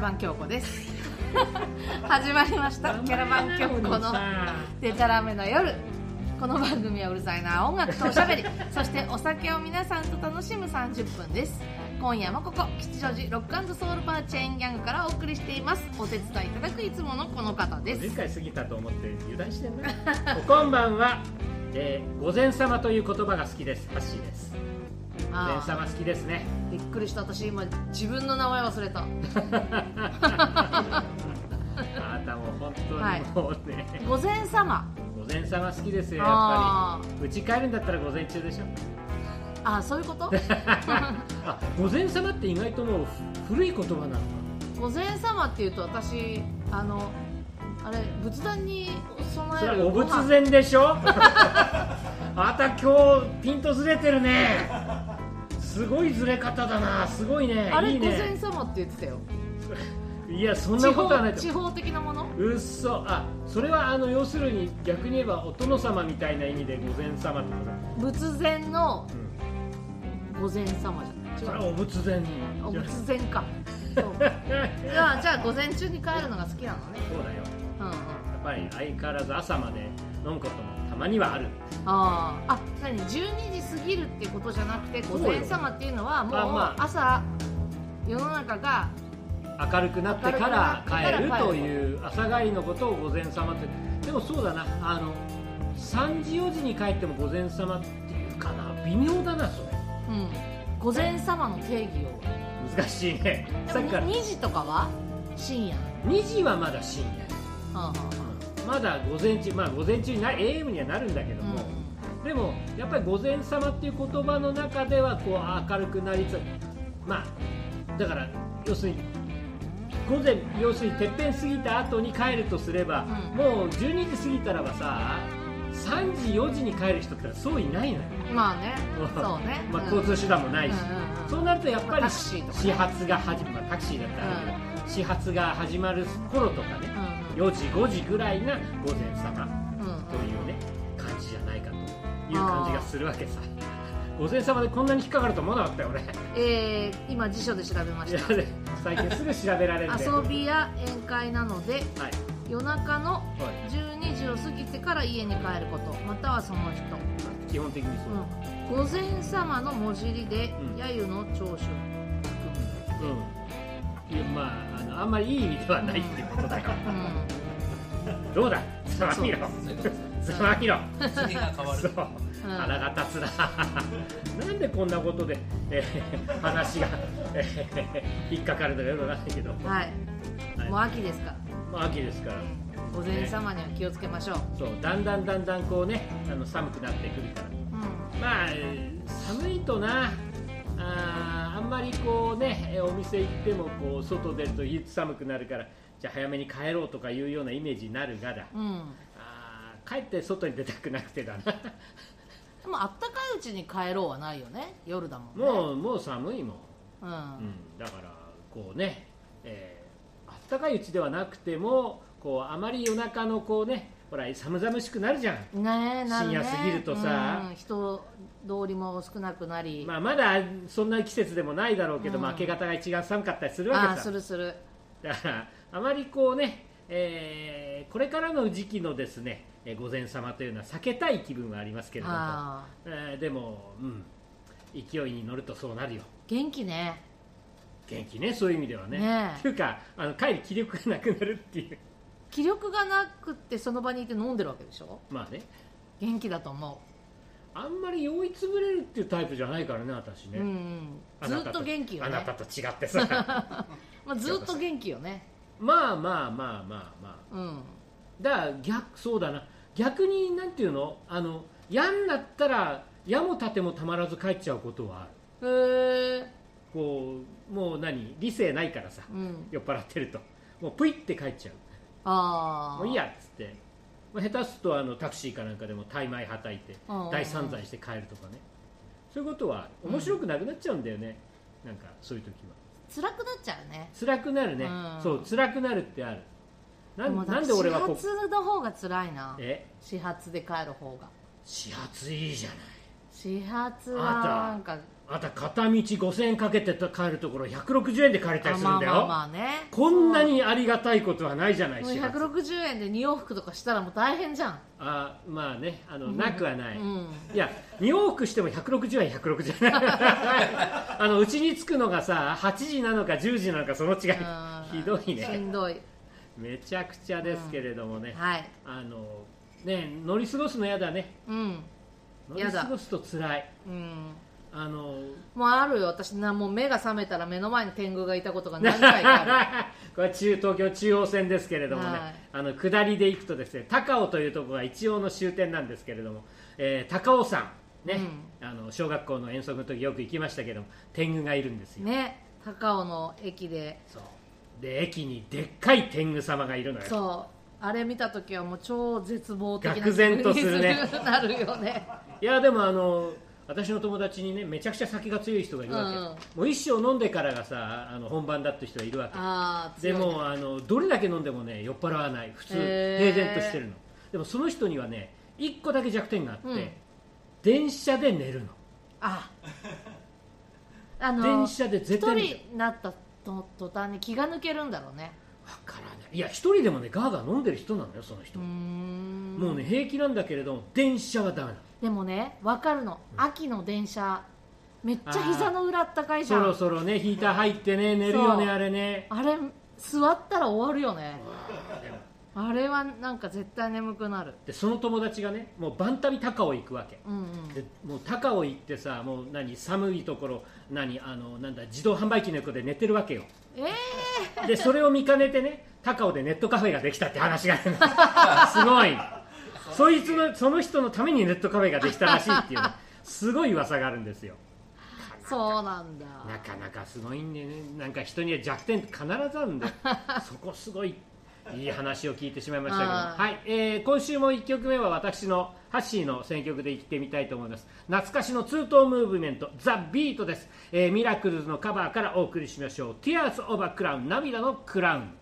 バン京子です。始まりました。キャラバン京子のデタラメの夜。この番組はうるさいな。音楽とおしゃべり。そしてお酒を皆さんと楽しむ30分です。今夜もここ吉祥寺ロックソウルバーチェーンギャングからお送りしています。お手伝いいただくいつものこの方です。次回過ぎたと思って油断してんな。こんばんは、えー、午前様という言葉が好きです。ハッシーです午前様好きですね。びっくりした。私今自分の名前忘れた。あなたも本当にもうね、はい、午前様。午前様好きですよやっぱり。うち帰るんだったら午前中でしょ。あそういうこと？あ午前様って意外ともう古い言葉なのか。午前様っていうと私あのあれ仏壇に備えるお仏前でしょ？あた今日ピントずれてるねすごいずれ方だな。すごいね。あれいいね。午前様って言ってたよ。いやそんなことはない。地方的なもの？うっそあそれはあの要するに逆に言えばお殿様みたいな意味で午前様ってこと仏前の午前様じゃない。それはお仏前。お仏前か。じゃあじゃあ午前中に帰るのが好きなのね。そうだよ、うんうん、やっぱり相変わらず朝まで飲むこともたまにはある。ああ何？12時過ぎるってことじゃなくて午前様っていうのはもう朝世の中が明るくなってから帰るという朝帰りのことを午前様って。でもそうだな。あの3時4時に帰っても午前様っていうかな。微妙だなそれ。うん。午前様の定義を。難しいね。さっきから。2時とかは？深夜。2時はまだ深夜、はあはあ、まだ午前中まあ午前中にな AM にはなるんだけども、うん、でもやっぱり午前様っていう言葉の中ではこう明るくなりつまあだから要するに午前要するにてっぺん過ぎた後に帰るとすれば、うん、もう12時過ぎたらばさ3時4時に帰る人ってそういないのよ。まあね。そうね。まあ交通手段もないし、うんうん、そうなるとやっぱり、まあ、始発が始まる、まあ、タクシーだったら、うん、始発が始まる頃とかね、4時5時ぐらいが午前様というね、感じじゃないかという感じがするわけさ。午前様でこんなに引っかかると思わなかったよ俺。えー、今辞書で調べました。最近すぐ調べられる遊びや宴会なので、はい、夜中の12時を過ぎてから家に帰ることまたはその人。基本的にそう、うん、午前様の文字りで、うん、揶揄の長所うん。いやまああんまりいい意味ではないっていうことだよ、うん、どうだ？つまみろ。つまみろ。次が変わる。腹が立つな。なんでこんなことで、えー、話が、えー、引っかかるのかよくわかんないけど。はい、はい、もう秋ですか。らまあ、秋ですから。午前様には気をつけましょう、ね、そう。だんだんだんだんこうねあの寒くなってくるから、うん、まあ寒いとな。ああんまりこうねお店行ってもこう外出ると寒くなるからじゃあ早めに帰ろうとかいうようなイメージになるがだ、うん、あ帰って外に出たくなくてだな。でもあったかいうちに帰ろうはないよね夜だもんね。もうもう寒いもん、うん、うん、だからこうね、えーったかいうちではなくてもこうあまり夜中のこうねほら寒々しくなるじゃん、ねね、深夜過ぎるとさ、うん、人通りも少なくなり、まあ、まだそんな季節でもないだろうけど、うん、明け方が一番寒かったりするわけさ。するする。だからあまりこうね、えー、これからの時期のですね午前様というのは避けたい気分はありますけれども、えー、でも、うん、勢いに乗るとそうなるよ。元気ね。元気ねそういう意味ではね。ねっていうかあの帰り気力がなくなるっていう気力がなくてその場にいて飲んでるわけでしょ？まあね。元気だと思う。あんまり酔いつぶれるっていうタイプじゃないからね私ね、うんうん、ずっと元気よね。あなたと違ってさ。まあずっと元気よね。まあまあまあまあまあ、うん、だから逆そうだな。逆になんていうの？あの嫌になったら矢も盾もたまらず帰っちゃうことはある。へえこうもう何？理性ないからさ、うん、酔っ払ってると。もうプイって帰っちゃうあもういいやっつって。下手すとあのタクシーかなんかでも大枚はたいて大散財して帰るとかね。そういうことは面白くなくなっちゃうんだよね、うん、なんかそういう時は。辛くなっちゃうね。辛くなるね、うん、そう辛くなるってある。なんなんで俺は始発の方が辛いな。え？始発で帰る方が。始発いいじゃない。始発はなんかあと片道5000円かけて帰るところ160円で借りたりするんだよ、まあまあね、こんなにありがたいことはないじゃないし160円で2往復とかしたらもう大変じゃん。あまあねあの、なくはない、うん、いや2往復しても160円160円。あのうちに着くのがさ8時なのか10時なのかその違い。ひどいね。しんどい。めちゃくちゃですけれどもね、うん、はい。あのね乗り過ごすの嫌だね。うん。乗り過ごすと辛い。うんあのもうあるよ。私なもう目が覚めたら目の前に天狗がいたことが何回かある。これ中東京中央線ですけれどもね、はい、あの下りで行くとですね高尾というところが一応の終点なんですけれども、えー、高尾山ね、うん、あの小学校の遠足の時よく行きましたけども天狗がいるんですよ。ね。高尾の駅で。そう。で駅にでっかい天狗様がいるのよ。そう。あれ見た時はもう超絶望的な愕然とするね。なるよね。いやでもあの私の友達にねめちゃくちゃ酒が強い人がいるわけ、うん、もう一生飲んでからがさあの本番だって人がいるわけ、ね、でもあのどれだけ飲んでもね酔っ払わない。普通平然としてるの。でもその人にはね1個だけ弱点があって、うん、電車で寝るの。あ。あの電車で絶対一人になった途端に気が抜けるんだろうね。わからない。いや一人でもねガーガー飲んでる人なのよその人。もうね平気なんだけれど電車はダメなの。でもね分かるの、秋の電車めっちゃ膝の裏あったかいじゃん。そろそろねヒーター入ってね寝るよねあれね。あれ座ったら終わるよね。あれはなんか絶対眠くなる。でその友達がねもうバンタビ高尾行くわけ、うんうん、でもう高尾行ってさもう何寒いところ何あのなんだ自動販売機の横で寝てるわけよええー、でそれを見かねてね高尾でネットカフェができたって話が すごい。そいつのその人のためにネットカフェができたらしいっていうすごい噂があるんですよ。そうなんだ。なかなかすごいんでね。なんか人には弱点必ずあるんで。そこすごいいい話を聞いてしまいましたけど、はい、えー、今週も1曲目は私のハッシーの選曲でいってみたいと思います。懐かしのツートーンムーブメント、ザ・ビートです、えー、ミラクルズのカバーからお送りしましょう。Tears of a Clown 涙のクラウン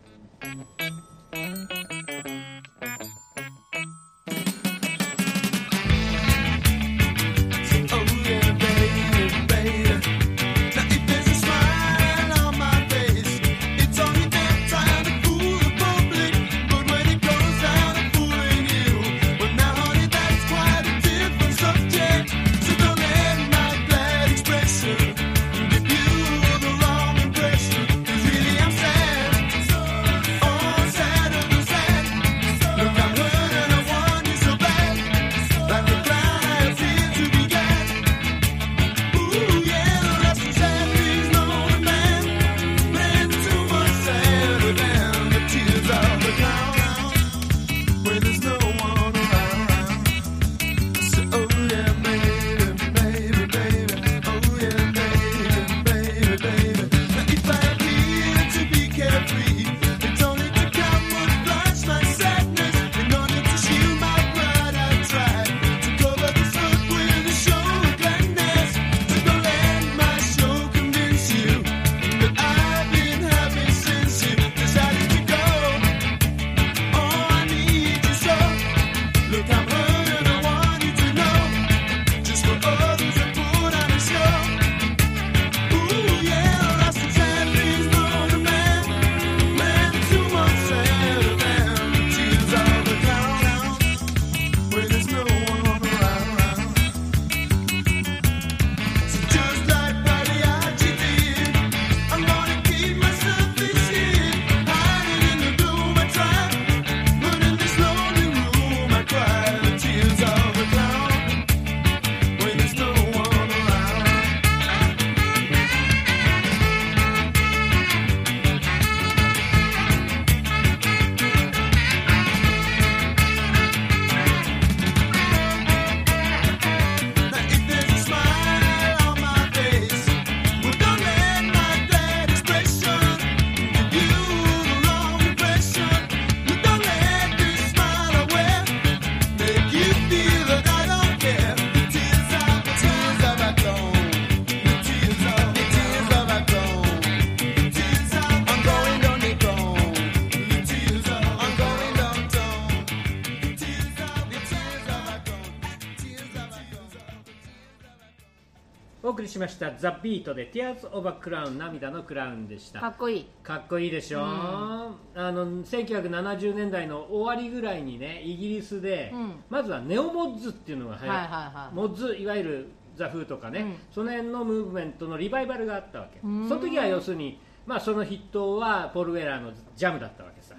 した「ザ・ビートで「Tears of a Crown 涙のクラウン」でした。かっこいい。かっこいいでしょ、うん、あの1970年代の終わりぐらいにねイギリスで、うん、まずはネオモッズっていうのが流行はいはいはい、モッズいわゆるザ・フーとかね、うん、その辺のムーブメントのリバイバルがあったわけ。その時は要するに、まあ、その筆頭はポール・ウェラーのジャムだったわけさ、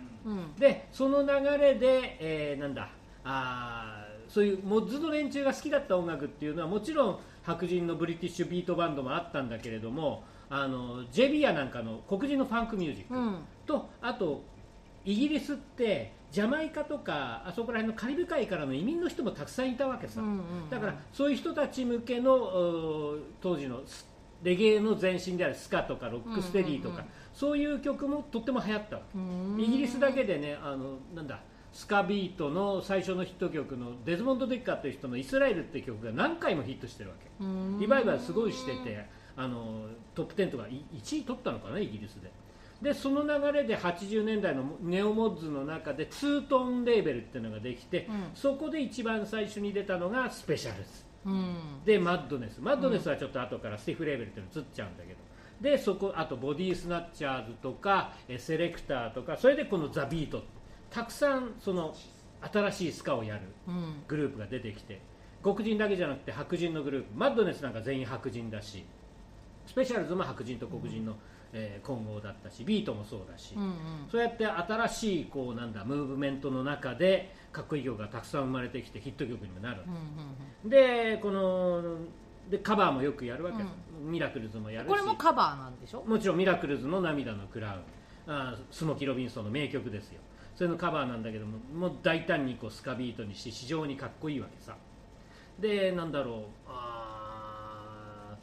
でその流れで、えー、なんだあそういうモッズの連中が好きだった音楽っていうのはもちろん白人のブリティッシュビートバンドもあったんだけれどもあのジェビアなんかの黒人のファンクミュージック、うん、とあとイギリスってジャマイカとかあそこら辺のカリブ海からの移民の人もたくさんいたわけさ、うんうんうん、だからそういう人たち向けの当時のレゲエの前身であるスカとかロックステディとか、うんうんうん、そういう曲もとっても流行ったわけ。イギリスだけでねあのなんだスカビートの最初のヒット曲のデズモンド・デッカーという人の「イスラエル」っていう曲が何回もヒットしてるわけ。リバイバルすごいしててあのトップ10とか1位取ったのかなイギリスで。でその流れで80年代のネオモッズの中でツートンレーベルっていうのができて、うん、そこで一番最初に出たのがスペシャルズ、うん、でマッドネス。マッドネスはちょっと後からスティフレーベルっていうの移っちゃうんだけど。でそこあとボディースナッチャーズとかセレクターとかそれでこのザ・ビートたくさんその新しいスカをやるグループが出てきて、黒人だけじゃなくて白人のグループマッドネスなんか全員白人だしスペシャルズも白人と黒人の、えー、混合だったしビートもそうだし、うんうん、そうやって新しいこうなんだムーブメントの中でかっこいい曲がたくさん生まれてきてヒット曲にもなる、うんうん、でこのでカバーもよくやるわけ。です、うん、ミラクルズもやるし。これもカバーなんでしょ？もちろんミラクルズの「涙のクラウン」あスモキ・ロビンソンの名曲ですよそれのカバーなんだけどももう大胆にこうスカビートにして非常にかっこいいわけさ。でなんだろうあ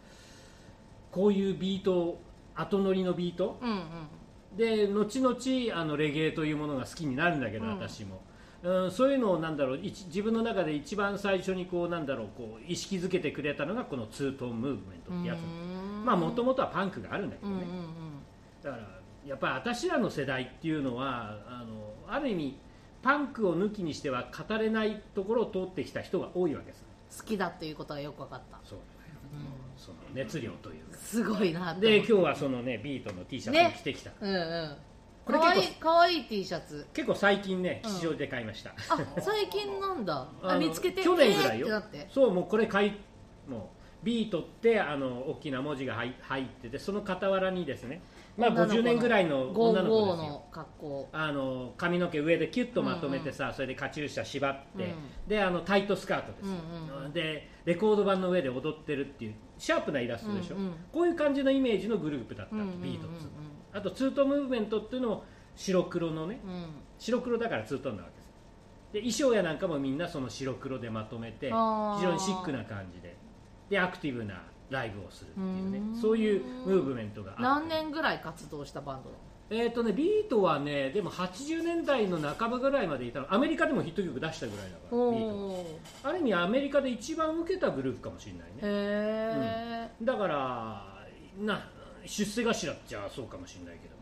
こういうビート後乗りのビート、うんうん、で後々あのレゲエというものが好きになるんだけど、うん、私も。うん、そういうのをなんだろう自分の中で一番最初にこうなんだろうこう意識づけてくれたのがこのツートンムーブメントってやつまあもともとはパンクがあるんだけどね、うんうんうん、だからやっぱり私らの世代っていうのはあのある意味パンクを抜きにしては語れないところを通ってきた人が多いわけです。好きだっていうことがよく分かった。そう、うん、その熱量というか。すごいなで今日はそのねビートの T シャツを着てきた、ね、うんうん。これ結構かわいい T シャツ。結構最近ね市場で買いました、うん、あ最近なんだ。あ見つけて去年ぐらいよ。そうもうこれ買いもうビートってあの大きな文字が入っててその傍らにですねまあ、50年ぐらいの女の子ですよ。格好。あの髪の毛上でキュッとまとめてさ、うんうん、それでカチューシャ縛って、うん、であのタイトスカートです、うんうん、でレコード盤の上で踊ってるっていうシャープなイラストでしょ、うんうん、こういう感じのイメージのグループだった、うんうん、ビート2あとツートムーブメントっていうのも白黒のね、うん、白黒だからツートンなわけです。で衣装やなんかもみんなその白黒でまとめて非常にシックな感じで。でアクティブなライブをするっていうね。そういうムーブメントが何年ぐらい活動したバンドえーとね、ビートはねでも80年代の半ばぐらいまでいたの。アメリカでもヒット曲出したぐらいだからビート。ある意味アメリカで一番受けたグループかもしれないね、うん、だからな出世頭っちゃそうかもしれないけど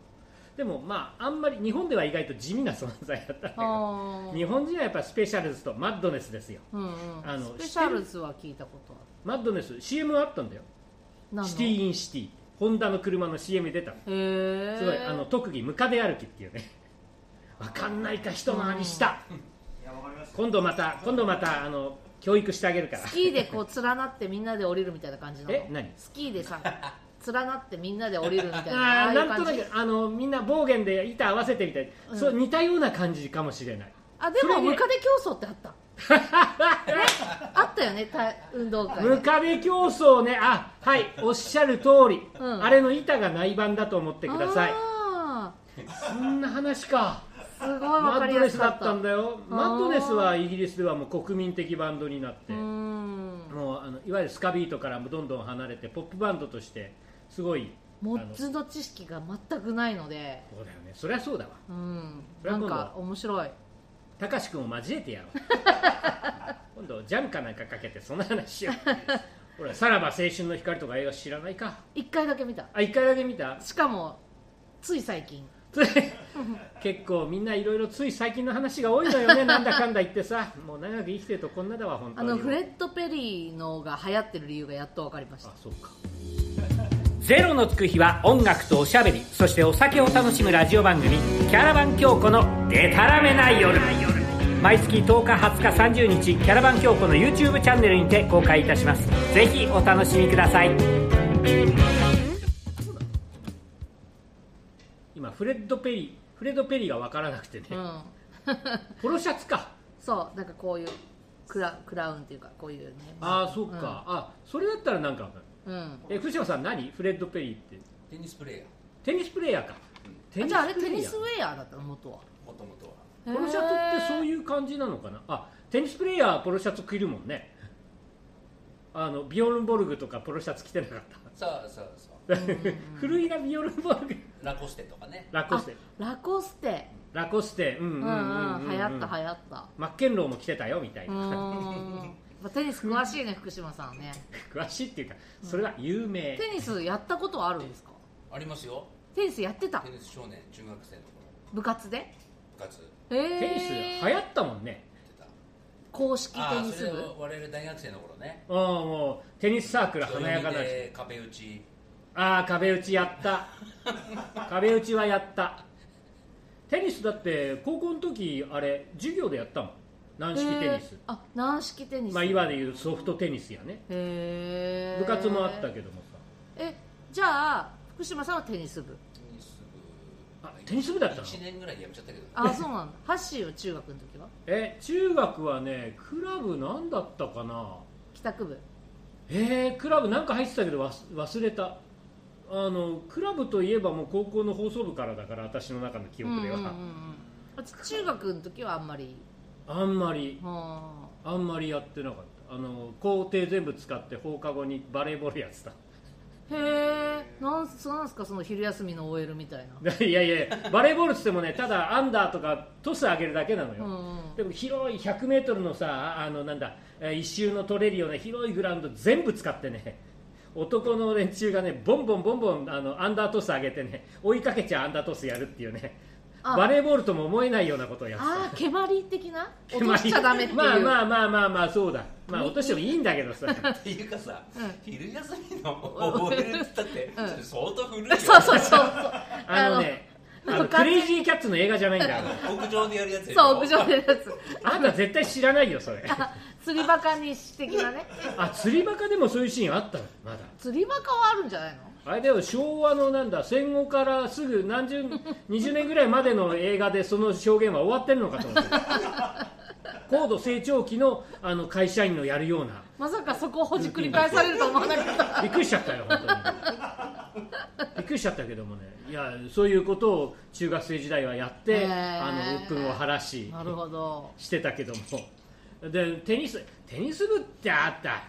でもまああんまり日本では意外と地味な存在だったんだけど日本人はやっぱスペシャルズとマッドネスですよ、うんうん、あのスペシャルズは聞いたことある。マッドネス CM あったんだよ。シティ・イン・シティ。ホンダの車の CM 出たの。すごいあの特技ムカデ歩きっていうね。分かんないか一回りした、今度また今度またあの教育してあげるから。スキーでこう連なってみんなで降りるみたいな感じなの。え何？スキーでさ連なってみんなで降りるみたいな あなんとなくあのみんな暴言で板合わせてみたいな、うん、そう似たような感じかもしれない。あでもムカデ競争ってあった。あったよね運動会ムカデ競争ね。あはいおっしゃる通り、うん、あれの板が内版だと思ってください。そんな話か。すごいマッドネスだったんだよ。マッドネスはイギリスではもう国民的バンドになって。もうあのいわゆるスカビートからもどんどん離れてポップバンドとしてすごいモッツの知識が全くないので。そうだよね。そりゃそうだわ。うん。なんか面白い。たかし君を交えてやろう。今度ジャンかなんかかけてそんな話しようほらさらば青春の光とか映画知らないか。一回だけ見た。あ一回だけ見た？しかもつい最近。結構みんないろいろつい最近の話が多いのよね。なんだかんだ言ってさ。もう長く生きてるとこんなだわ本当に。あのフレッド・ペリーのが流行ってる理由がやっと分かりました。あそうかゼロのつく日は音楽とおしゃべりそしてお酒を楽しむラジオ番組「キャラバン京子のデタラメな夜」毎月10日20日30日キャラバン京子の YouTube チャンネルにて公開いたします。ぜひお楽しみください。今フレッド・ペリーフレッド・ペリーが分からなくてね、うん、ポロシャツか。そうなんかこういうクラクラウンっていうかこういうね。ああそっか、うん、あそれだったらなんかうん、え福島さん何？フレッド・ペリーって。テニスプレーヤー。テニスプレーヤーか、うん、じゃああれテニスウェアだったの元は。もともとはポロシャツってそういう感じなのかな？あテニスプレーヤーポロシャツ着るもんね。あのビオルンボルグとかポロシャツ着てなかった。そうそうそう。古いなビオルンボルグ。ラコステとかね。ラコステ。ラコステ。ラコステ。うんうんうん、うん、流行った流行った。マッケンローも着てたよみたいなテニス詳しいね福島さんね。詳しいっていうかそれは有名、テニスやったことはあるんですか？ありますよ。テニスやってた？テニス少年中学生の頃。部活で？部活。えー、テニス流行ったもんね。公式テニス部？我々大学生の頃ね。ああもうテニスサークル華やかな壁打ち。ああ壁打ちやった。壁打ちはやった。テニスだって高校の時あれ授業でやったもん軟式テニス、あ軟式テニス、まあ、今でいうソフトテニスやね。へ部活もあったけどもさ。えじゃあ福島さんはテニス部？テニス部あテニス部だったの？1年ぐらいやめちゃったけど。あそうなんだ。ハッシーは中学の時は？え中学はねクラブ何だったかな？帰宅部。えー、クラブなんか入ってたけど忘れた。あのクラブといえばもう高校の放送部からだから私の中の記憶では、うんうんうん中学の時はあんまり？あんまりあ。んまりやってなかった。あの工程全部使って放課後にバレーボールやってた。へえ。なんなんすか？その昼休みの OL みたいな。いやいやバレーボールっつってもねただアンダーとかトス上げるだけなのよ、うんうん、でも広い 100m のさあのなんだ一周の取れるような広いグラウンド全部使ってね男の連中がねボンボンボンボンあのアンダートス上げてね追いかけちゃアンダートスやるっていうねバレーボールとも思えないようなことをやってああ蹴鞠的な？落としちゃダメっていう。まあまあまあまあまあそうだ。まあ落としてもいいんだけどさ。っていうかさ、うん、昼休みの OL ったって、うん、相当古いよ。そうそうそう あのねあのクレイジーキャッツの映画じゃないんだ。よ屋上でやるやつそう屋上でやるやつ。あんた絶対知らないよそれ。釣りバカに的なね。あ釣りバカでもそういうシーンあったの？まだ。釣りバカはあるんじゃないの？あれでも昭和のなんだ戦後からすぐ何十 20年ぐらいまでの映画でその証言は終わってるのかと思って。高度成長期のあの会社員のやるような。まさかそこをほじくり返されると思わなかった。びっくりしちゃったよ本当に。びっくりしちゃったけどもね。いやそういうことを中学生時代はやってあの鬱憤を晴らしなるほど。してたけども。でテニステニス部ってあった。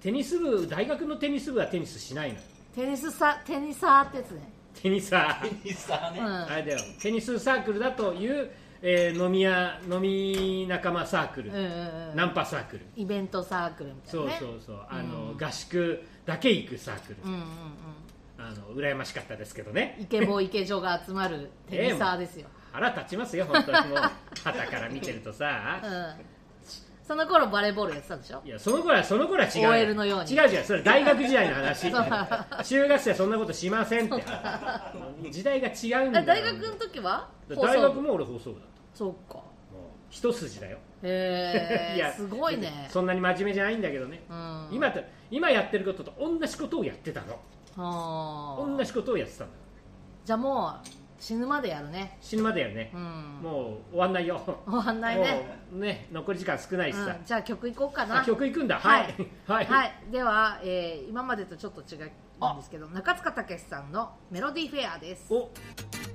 テニス部大学のテニス部はテニスしないのテニスサテニサーってやつね。テニサー。テニサーね、うん、あれだよテニスサークルだという、えー、飲み屋飲み仲間サークル、うんうんうん、ナンパサークル。イベントサークルみたいな、ね、そうそうそう。あの、うん、合宿だけ行くサークル、うんうんうん。あの羨ましかったですけどね。イケボイケ女が集まるテニサーですよ、えー、腹立ちますよ本当に。もう 旗から見てるとさ、うんその頃バレーボールやってたでしょ？いやその頃はその頃は違う。OL のように。違う違うそれ大学時代の話。中学生はそんなことしませんって。時代が違うんだ大学の時は？大学も俺放送部だった。そうか。一筋だよ。へえ いやすごいね。そんなに真面目じゃないんだけどね、うん、今今やってることと同じことをやってたの。同じことをやってたんだ。じゃあもう死ぬまでやるね。死ぬまでやるね、うん、もう終わんないよ。終わんないね。ね残り時間少ないしさ、うん、じゃあ曲いこうかな。曲いくんだ。はい、はい、はい、では、えー、今までとちょっと違うんですけど中塚武さんの「メロディーフェア」です。お。僕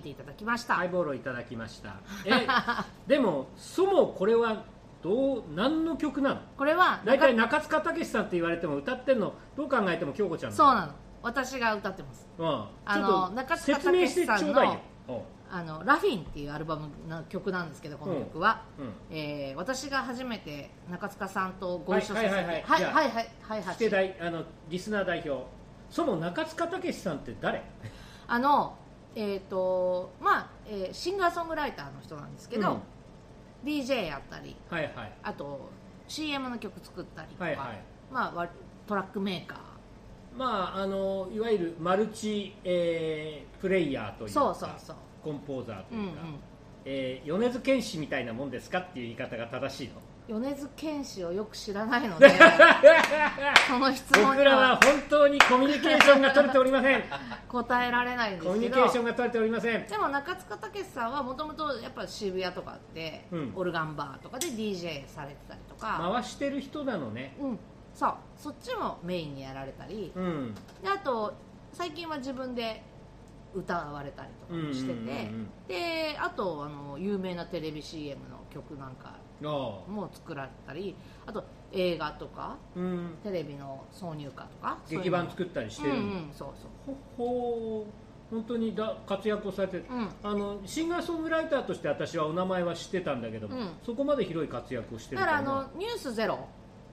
いていただきました。ハイボールをいただきました。えでもそもこれはどう何の曲なの？これは大体中塚武さんって言われても歌ってるのどう考えても京子ちゃんそうなの。私が歌ってます、うん、あの中塚武さんのあの「ラフィン」っていうアルバムの曲なんですけどこの曲は、うん、えー、私が初めて中塚さんとご一緒させてはいはいはいはい。はいはいはいあのリスナー代表。そも中塚武さんって誰？あのえっ、とまあ、えーシンガーソングライターの人なんですけど、うん。DJ やったりはいはい。あと CM の曲作ったりとか、はいはい。まあわトラックメーカー。まああのいわゆるマルチ、えープレイヤーというかそうそうそう。コンポーザーとうんいううか、えー米津玄師みたいなもんですかっていう言い方が正しいの？ん米津玄師をよく知らないので その質問に僕らはは本当にコミュニケーションが取れておりません。答えられないんでコミュニすけどケーションが取れておりません。でも中塚武さんはもともとやっぱ渋谷とかで、うん。オルガンバーとかで DJ されてたりとか、回してる人なのね。うん、そう。そっちもメインにやられたり。うん。であと最近は自分で歌われたりとかもしてて、であとあの有名なテレビ CM の曲なんかあも作られたりあと映画とかあうん。テレビの挿入歌とか劇版作っったりしてる。うんうんそうそう。ほほう本当にだ活躍をされてるうん。あのシンガーソングライターとして私はお名前は知ってたんだけども、うん。そこまで広い活躍をしてるだからあなの「ニュースゼロ。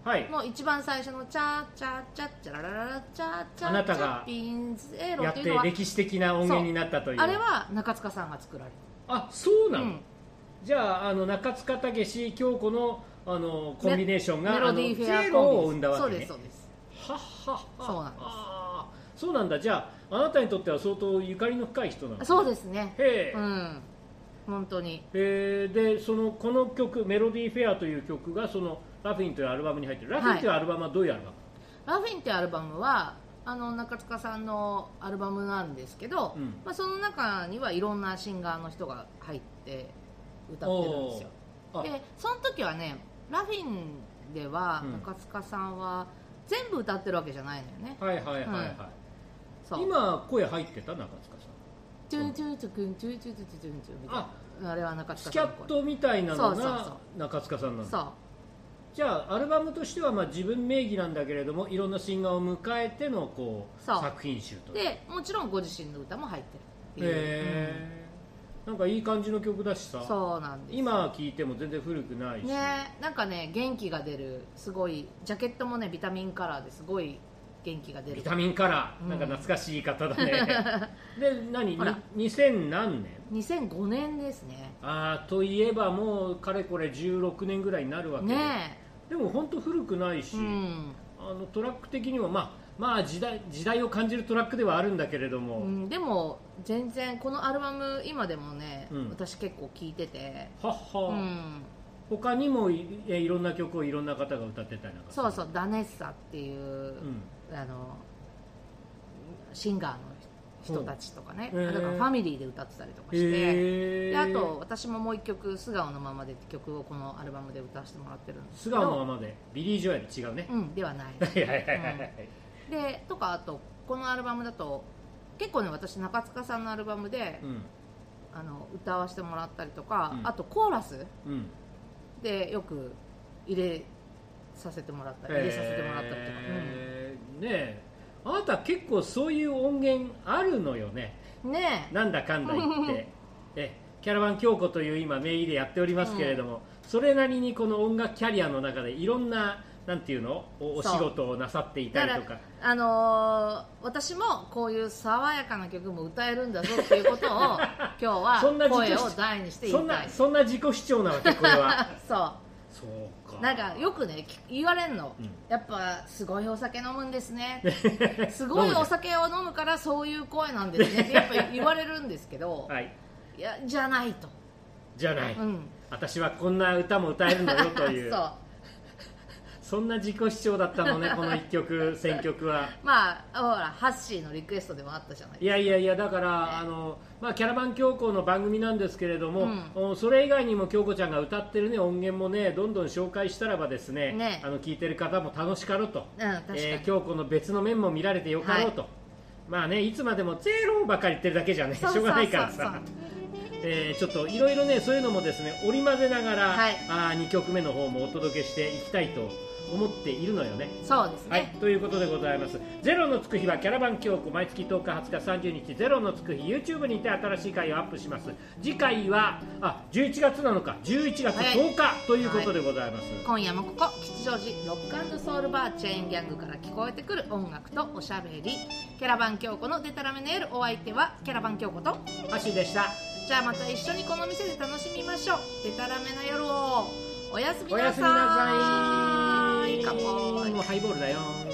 はい。の一番最初の「チャーチャーチャッチャララララチャーチャーあなたがピンゼロ」やって歴史的な音源になったというあれは中塚さんが作られあそうなの、たうんじゃああの中塚武史京子のあのコンビネーションがメロディーフェアコンビ。生んだわけね。そうですそうです。はっはっはそうなんです。そうなんだ。じゃああなたにとっては相当ゆかりの深い人なのそうですね。へえ、うん。本当に。え。ーでそのこの曲「メロディーフェア」という曲がそのラフィンというアルバムに入ってる。ラフィンというアルバムはどういうアルバム、ラフィンっていうアルバムはあの中塚さんのアルバムなんですけど、うん。まあ、その中にはいろんなシンガーの人が入って歌ってるんですよ。でその時はねラフィンではうん。中塚さんは全部歌ってるわけじゃないのよね、はいはいはいはい、そう。今声入ってた中塚さん。チューチューチュクンチューチューチューチューチューチューみたいなあれは中スキャッ塚さんの声トみたいなのがそ中塚さんなんだそうじゃあアルバムとしてはまあ自分名義なんだけれどもいろんなシンガーを迎えてのこう作品集とでもちろんご自身の歌も入ってるっていう、へえ、なんかいい感じの曲だしさ。うんそうなんです今聴いても全然古くないし、ねなんかね元気が出るすごいジャケットもねビタミンカラーですごい元気が出る。ビタミンカラー、うん。なんか懐かしい言い方だね。で何？ほら。に2000何年2005年ですね。ああといえばもうかれこれ16年ぐらいになるわけで、ねでも本当古くないし、えうん、あのトラック的にもまあまあ時代時代を感じるトラックではあるんだけれども、うん、でも全然このアルバム今でもね、うん。私結構聴いてて。はっは、うん。他にもいえいろんな曲をいろんな方が歌ってたりなんかそうそうダネッサっていう、うん。あのシンガーの人たちとかね、うん。へー。だからファミリーで歌ってたりとかして、へえであと私ももう一曲「素顔のままで」って曲をこのアルバムで歌わせてもらってるんです素けど。顔のままで。ビリー・ジョエル違うね、うんではない。はいはいはいはいはいでとかあとこのアルバムだと結構ね私中塚さんのアルバムで、うん。あの歌わせてもらったりとか、うん。あとコーラスうん。でよく入れさせてもらったり入れさせてもらったりとか、えーねえ。あなた結構そういう音源あるのよね。うんねなんだかんだ言って。えキャラバン京子という今名義でやっておりますけれども、それなりにこの音楽キャリアの中でいろんななんていうの？おお仕事をなさっていたりとか。あのー私もこういう爽やかな曲も歌えるんだぞっていうことを 今日は声を大にして言そんい。たないそんな自己主張なわけこれは。そそうか。うなんかよくねき言われるの、うん。やっぱすごいお酒飲むんですね。すごいお酒を飲むからそういう声なんですねってやっぱ言われるんですけど、はい。いやじゃないと、じゃない、うん、私はこんな歌も歌えるのよという。そうそんな自己主張だったのねこの一曲 選曲は。まあほらハッシーのリクエストでもあったじゃないいやいやいやだから、あのまあ、キャラバン京子の番組なんですけれども、うん。おそれ以外にも京子ちゃんが歌ってる、ね、音源もねどんどん紹介したらばですねね。あの聞いてる方も楽しかろうと、うんえー京子の別の面も見られてよかろうと、まあねいつまでもゼロばかり言ってるだけじゃねしょうがないからさ。えー、ちょっといろいろねそういうのもですね織り交ぜながら、はい、あ2曲目の方もお届けしていきたいと思っているのよね。そうですね、はい、ということでございます。ゼロのつく日はキャラバン京子毎月10日20日30日ゼロのつく日 YouTube にて新しい回をアップします。次回はあ11月なのか11月10日ということでございます、はい、今夜もここ吉祥寺ロックソウルバーチェーンギャングから聞こえてくる音楽とおしゃべり。キャラバン京子のデタラメの夜お相手はキャラバン京子とマシでした。じゃあまた一緒にこの店で楽しみましょう。デタラメな夜を。おやすみなさいおやすみなさいもうハイボールだよ。